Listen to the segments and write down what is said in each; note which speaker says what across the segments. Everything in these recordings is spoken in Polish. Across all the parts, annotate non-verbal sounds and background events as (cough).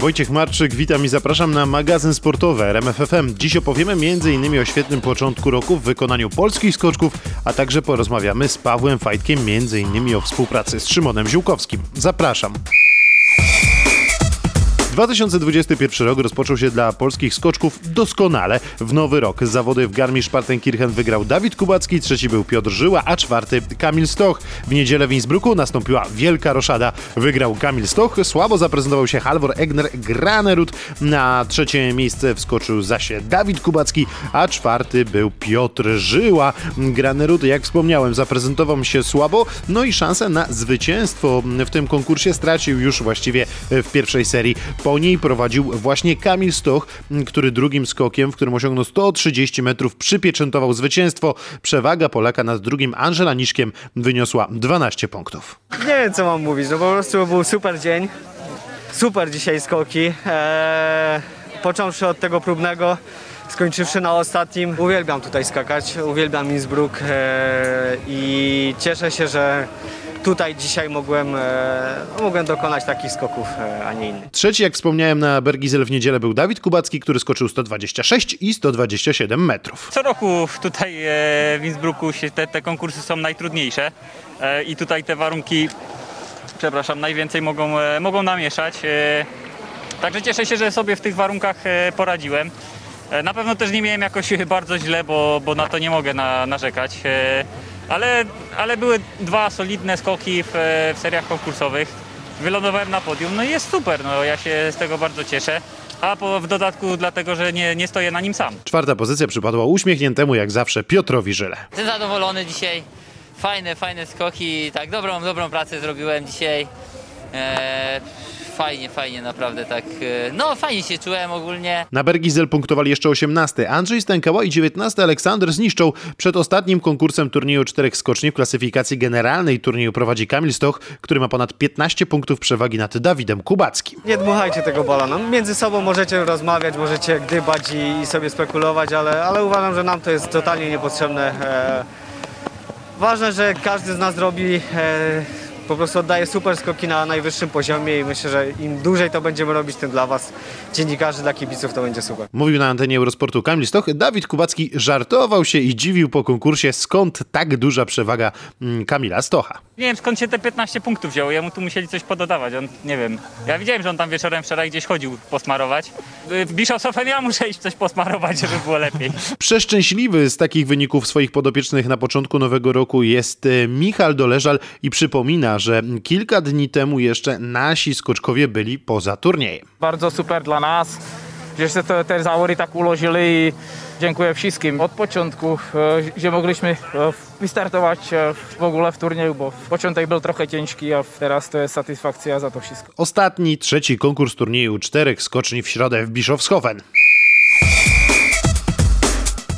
Speaker 1: Wojciech Marczyk, witam i zapraszam na magazyn sportowy RMFFM. Dziś opowiemy m.in. o świetnym początku roku w wykonaniu polskich skoczków, a także porozmawiamy z Pawłem Fajtkiem m.in. o współpracy z Szymonem Ziółkowskim. Zapraszam. 2021 rok rozpoczął się dla polskich skoczków doskonale. W nowy rok zawody w Garmisch-Partenkirchen wygrał Dawid Kubacki, trzeci był Piotr Żyła, a czwarty Kamil Stoch. W niedzielę w Innsbrucku nastąpiła wielka roszada. Wygrał Kamil Stoch, słabo zaprezentował się Halvor Egner Granerud. Na trzecie miejsce wskoczył zaś Dawid Kubacki, a czwarty był Piotr Żyła. Granerud, jak wspomniałem, zaprezentował się słabo, no i szansę na zwycięstwo w tym konkursie stracił już właściwie w pierwszej serii. Po niej prowadził właśnie Kamil Stoch, który drugim skokiem, w którym osiągnął 130 metrów, przypieczętował zwycięstwo. Przewaga Polaka nad drugim Angela Niszkiem wyniosła 12 punktów.
Speaker 2: Nie wiem co mam mówić, no po prostu był super dzień. Super dzisiaj skoki. Eee, począwszy od tego próbnego, skończywszy na ostatnim. Uwielbiam tutaj skakać, uwielbiam Innsbruck eee, i cieszę się, że tutaj dzisiaj mogłem, e, mogłem dokonać takich skoków, e, a nie innych.
Speaker 1: Trzeci, jak wspomniałem, na Bergizel w niedzielę był Dawid Kubacki, który skoczył 126 i 127 metrów.
Speaker 3: Co roku tutaj e, w Innsbrucku się te, te konkursy są najtrudniejsze e, i tutaj te warunki, przepraszam, najwięcej mogą, e, mogą namieszać. E, Także cieszę się, że sobie w tych warunkach e, poradziłem. E, Na pewno też nie miałem jakoś (laughs) bardzo źle, bo, bo na to nie mogę na, narzekać. Ale, ale były dwa solidne skoki w, w seriach konkursowych. Wylądowałem na podium, no i jest super, no ja się z tego bardzo cieszę. A po, w dodatku dlatego, że nie, nie stoję na nim sam.
Speaker 1: Czwarta pozycja przypadła uśmiechniętemu jak zawsze Piotrowi Żyle.
Speaker 4: Jestem zadowolony dzisiaj. Fajne, fajne skoki. Tak, dobrą, dobrą pracę zrobiłem dzisiaj. Eee, fajnie, fajnie, naprawdę tak. e, No, fajnie się czułem ogólnie.
Speaker 1: Na Bergizel punktowali jeszcze 18 Andrzej Stękała i 19 Aleksander Zniszczą. Przed ostatnim konkursem turnieju czterech skoczni w klasyfikacji generalnej turnieju prowadzi Kamil Stoch, który ma ponad 15 punktów przewagi nad Dawidem Kubackim.
Speaker 2: Nie dmuchajcie tego balona. Między sobą możecie rozmawiać, możecie gdybać i, i sobie spekulować, ale, ale uważam, że nam to jest totalnie niepotrzebne. E, ważne, że każdy z nas robi, e, po prostu oddaje super skoki na najwyższym poziomie i myślę, że im dłużej to będziemy robić, tym dla Was, dziennikarzy, dla kibiców to będzie super.
Speaker 1: Mówił na antenie Eurosportu Kamil Stoch. Dawid Kubacki żartował się i dziwił po konkursie, skąd tak duża przewaga mm, Kamila Stocha.
Speaker 3: Nie wiem skąd się te 15 punktów wzięło. Jemu tu musieli coś pododawać. On nie wiem. Ja widziałem, że on tam wieczorem wczoraj gdzieś chodził posmarować. Y, W Bischofshofen ja muszę iść coś posmarować, żeby było lepiej. (laughs)
Speaker 1: Przeszczęśliwy z takich wyników swoich podopiecznych na początku nowego roku jest e, Michal Doleżal i przypomina, że kilka dni temu jeszcze nasi skoczkowie byli poza turniejem.
Speaker 5: bardzo super dla nas, że się te, te zawody tak ułożyli i dziękuję wszystkim od początku, że mogliśmy e, wystartować e, w ogóle w turnieju, bo początek był trochę ciężki, a teraz to jest satysfakcja za to wszystko.
Speaker 1: Ostatni, trzeci konkurs turnieju czterech skoczni w środę w Bischofshofen.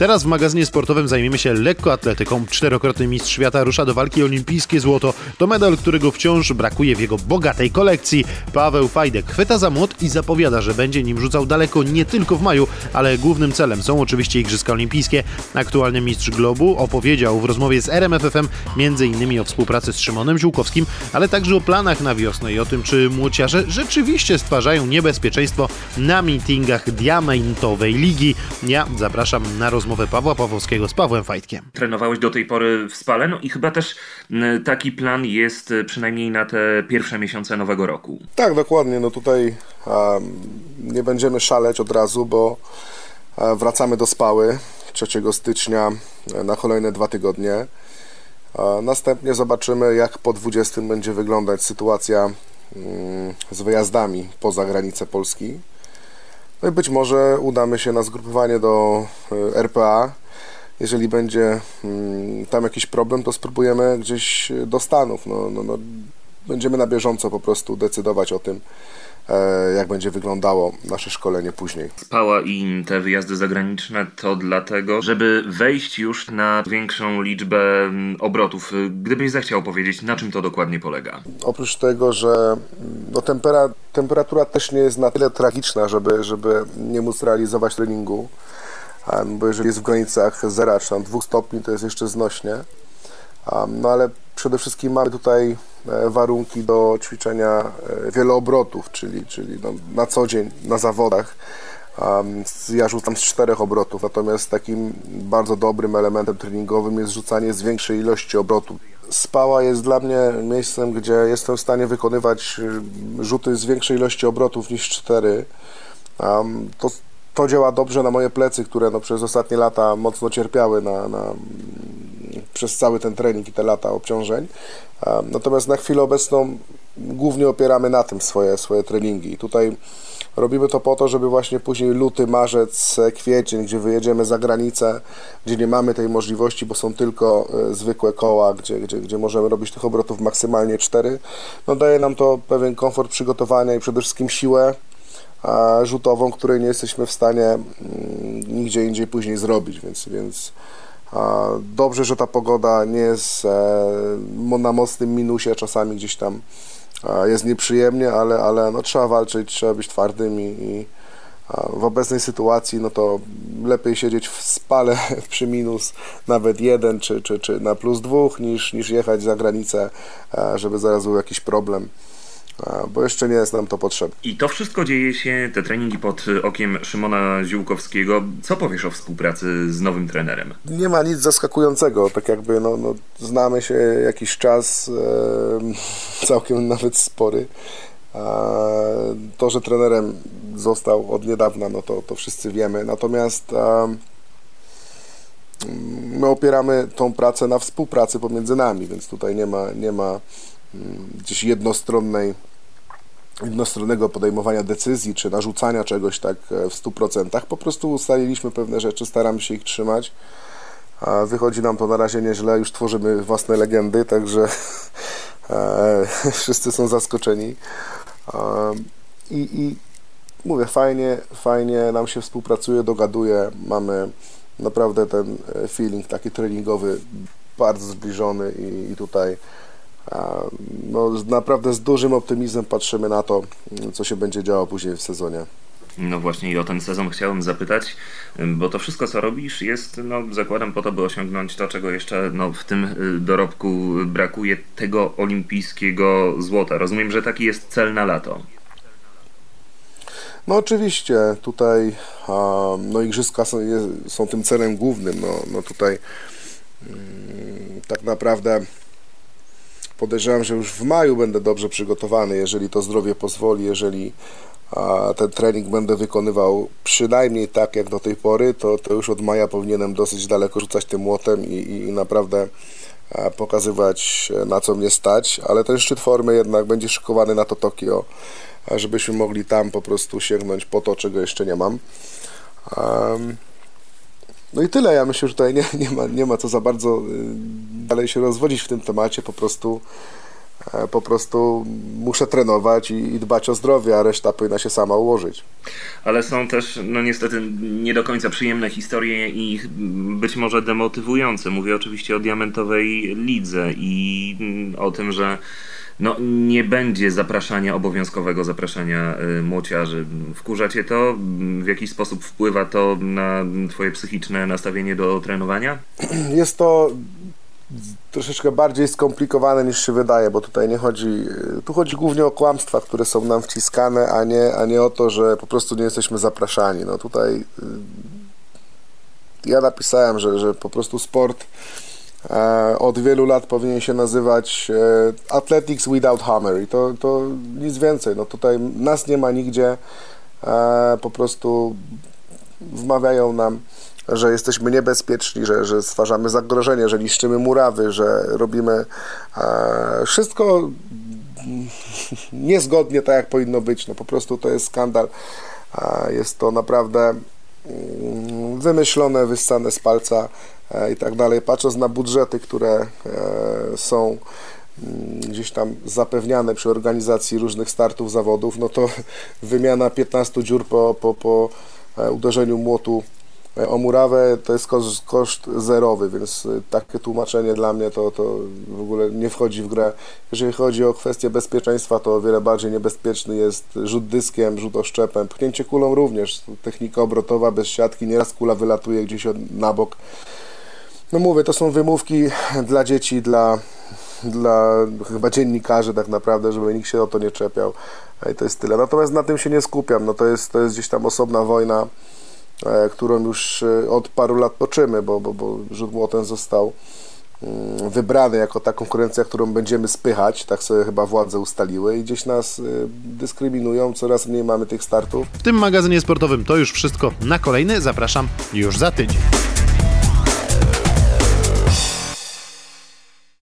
Speaker 1: Teraz w magazynie sportowym zajmiemy się lekkoatletyką. Czterokrotny mistrz świata rusza do walki olimpijskie złoto. To medal, którego wciąż brakuje w jego bogatej kolekcji. Paweł Fajdek chwyta za młot i zapowiada, że będzie nim rzucał daleko nie tylko w maju, ale głównym celem są oczywiście Igrzyska Olimpijskie. Aktualny mistrz globu opowiedział w rozmowie z RMFFM m.in. o współpracy z Szymonem Ziółkowskim, ale także o planach na wiosnę i o tym, czy młociarze rzeczywiście stwarzają niebezpieczeństwo na meetingach diamentowej ligi. Ja zapraszam na rozmowę Pawła Pawłowskiego z Pawłem Fajtkiem.
Speaker 6: trenowałeś do tej pory w Spale, no i chyba też taki plan jest y, przynajmniej na te pierwsze miesiące nowego roku.
Speaker 7: Tak, dokładnie. No tutaj em, nie będziemy szaleć od razu, bo e, wracamy do Spały 3 stycznia e, na kolejne dwa tygodnie. E, Następnie zobaczymy, jak po 20 będzie wyglądać sytuacja mm, z wyjazdami poza granice Polski. No i być może udamy się na zgrupowanie do e, RPA. Jeżeli będzie mm, tam jakiś problem, to spróbujemy gdzieś do Stanów. No, no, no, będziemy na bieżąco po prostu decydować o tym, jak będzie wyglądało nasze szkolenie później.
Speaker 6: Spała i te wyjazdy zagraniczne to dlatego, żeby wejść już na większą liczbę m, obrotów. Y, Gdybyś zechciał powiedzieć, na czym to dokładnie polega?
Speaker 7: Oprócz tego, że mm, no, tempera, temperatura też nie jest na tyle tragiczna, żeby, żeby nie móc realizować treningu, bo jeżeli jest w granicach 0 czy tam 2 stopni, to jest jeszcze znośnie. No ale Przede wszystkim mamy tutaj e, warunki do ćwiczenia e, wieloobrotów, czyli, czyli no, na co dzień na zawodach. Ja rzucam z czterech obrotów, natomiast takim bardzo dobrym elementem treningowym jest rzucanie z większej ilości obrotów. Spała jest dla mnie miejscem, gdzie jestem w stanie wykonywać y, rzuty z większej ilości obrotów niż cztery. To, to działa dobrze na moje plecy, które no, przez ostatnie lata mocno cierpiały na, na, przez cały ten trening i te lata obciążeń. Natomiast na chwilę obecną głównie opieramy na tym swoje, swoje treningi. I tutaj robimy to po to, żeby właśnie później luty, marzec, kwiecień, gdzie wyjedziemy za granicę, gdzie nie mamy tej możliwości, bo są tylko e, zwykłe koła, gdzie, gdzie, gdzie możemy robić tych obrotów maksymalnie 4, no daje nam to pewien komfort przygotowania i przede wszystkim siłę a, rzutową, której nie jesteśmy w stanie mm, nigdzie indziej później zrobić, więc, więc dobrze, że ta pogoda nie jest e, na mocnym minusie, czasami gdzieś tam a, jest nieprzyjemnie, ale, ale no, trzeba walczyć, trzeba być twardym i, i w obecnej sytuacji no to lepiej siedzieć w spale (laughs) przy minus nawet jeden czy, czy, czy na plus dwóch niż, niż jechać za granicę, a, żeby zaraz był jakiś problem, bo jeszcze nie jest nam to potrzebne.
Speaker 6: I to wszystko dzieje się, te treningi pod okiem Szymona Ziółkowskiego. Co powiesz o współpracy z nowym trenerem?
Speaker 7: nie ma nic zaskakującego, tak jakby no, no, znamy się jakiś czas, e, (laughs) całkiem nawet spory. A to, że trenerem został od niedawna, no to, to wszyscy wiemy. Natomiast my opieramy tą pracę na współpracy pomiędzy nami, więc tutaj nie ma, nie ma gdzieś jednostronnej jednostronnego podejmowania decyzji czy narzucania czegoś tak e, w 100%. Po prostu ustaliliśmy pewne rzeczy, staramy się ich trzymać. Wychodzi nam to na razie nieźle, już tworzymy własne legendy, także (laughs) e, (laughs) wszyscy są zaskoczeni. I, I mówię, fajnie, fajnie nam się współpracuje, dogaduje, mamy naprawdę ten e, feeling taki treningowy bardzo zbliżony i, i tutaj no, naprawdę z dużym optymizmem patrzymy na to, co się będzie działo później w sezonie.
Speaker 6: No właśnie i o ten sezon chciałem zapytać, bo to wszystko co robisz jest, no zakładam po to, by osiągnąć to, czego jeszcze no, w tym y, dorobku brakuje, tego olimpijskiego złota. Rozumiem, że taki jest cel na lato.
Speaker 7: No oczywiście, tutaj no igrzyska są, są tym celem głównym. No, no tutaj mm, tak naprawdę podejrzewam, że już w maju będę dobrze przygotowany, jeżeli to zdrowie pozwoli, jeżeli ten trening będę wykonywał przynajmniej tak jak do tej pory, to, to już od maja powinienem dosyć daleko rzucać tym młotem i, i, naprawdę pokazywać e, na co mnie stać, ale ten szczyt formy jednak będzie szykowany na to Tokio, żebyśmy mogli tam po prostu sięgnąć po to, czego jeszcze nie mam. Em, no i tyle. Ja myślę, że tutaj nie, nie, ma, nie ma co za bardzo y, dalej się rozwodzić w tym temacie. Po prostu, e, po prostu muszę trenować i, i dbać o zdrowie, a reszta powinna się sama ułożyć.
Speaker 6: Ale są też, no niestety, nie do końca przyjemne historie i być może demotywujące. Mówię oczywiście o diamentowej lidze i mm, o tym, że no, nie będzie zapraszania, obowiązkowego zapraszania y, młociarzy. Wkurza cię to? W jakiś sposób wpływa to na twoje psychiczne nastawienie do trenowania? (clears throat)
Speaker 7: Jest to troszeczkę bardziej skomplikowane niż się wydaje, bo tutaj nie chodzi, tu chodzi głównie o kłamstwa, które są nam wciskane, a nie, a nie o to, że po prostu nie jesteśmy zapraszani. No tutaj y, ja napisałem, że, że po prostu sport od wielu lat powinien się nazywać e, Athletics Without Hammer i to, to nic więcej. No tutaj nas nie ma nigdzie, e, po prostu wmawiają nam, że jesteśmy niebezpieczni, że, że stwarzamy zagrożenie, że niszczymy murawy, że robimy e, wszystko niezgodnie tak, jak powinno być. No po prostu to jest skandal. E, jest to naprawdę mm, wymyślone, wyssane z palca e, i tak dalej. Patrząc na budżety, które e, są mm, gdzieś tam zapewniane przy organizacji różnych startów zawodów, no to (laughs) wymiana 15 dziur po, po, po e, uderzeniu młotu e, o murawę to jest koszt, koszt zerowy, więc e, takie tłumaczenie dla mnie to, to w ogóle nie wchodzi w grę. Jeżeli chodzi o kwestię bezpieczeństwa, to o wiele bardziej niebezpieczny jest rzut dyskiem, rzut oszczepem, pchnięcie kulą również. Technika obrotowa bez siatki, nieraz kula wylatuje gdzieś na bok. No mówię, to są wymówki dla dzieci, dla, dla chyba dziennikarzy tak naprawdę, żeby nikt się o to nie czepiał. I to jest tyle. Natomiast na tym się nie skupiam. No to jest, to jest gdzieś tam osobna wojna, e, którą już e, od paru lat toczymy, bo, bo, bo rzut młotem został mm, wybrany jako ta konkurencja, którą będziemy spychać, tak sobie chyba władze ustaliły i gdzieś nas e, dyskryminują, coraz mniej mamy tych startów.
Speaker 1: W tym magazynie sportowym to już wszystko. Na kolejny zapraszam już za tydzień.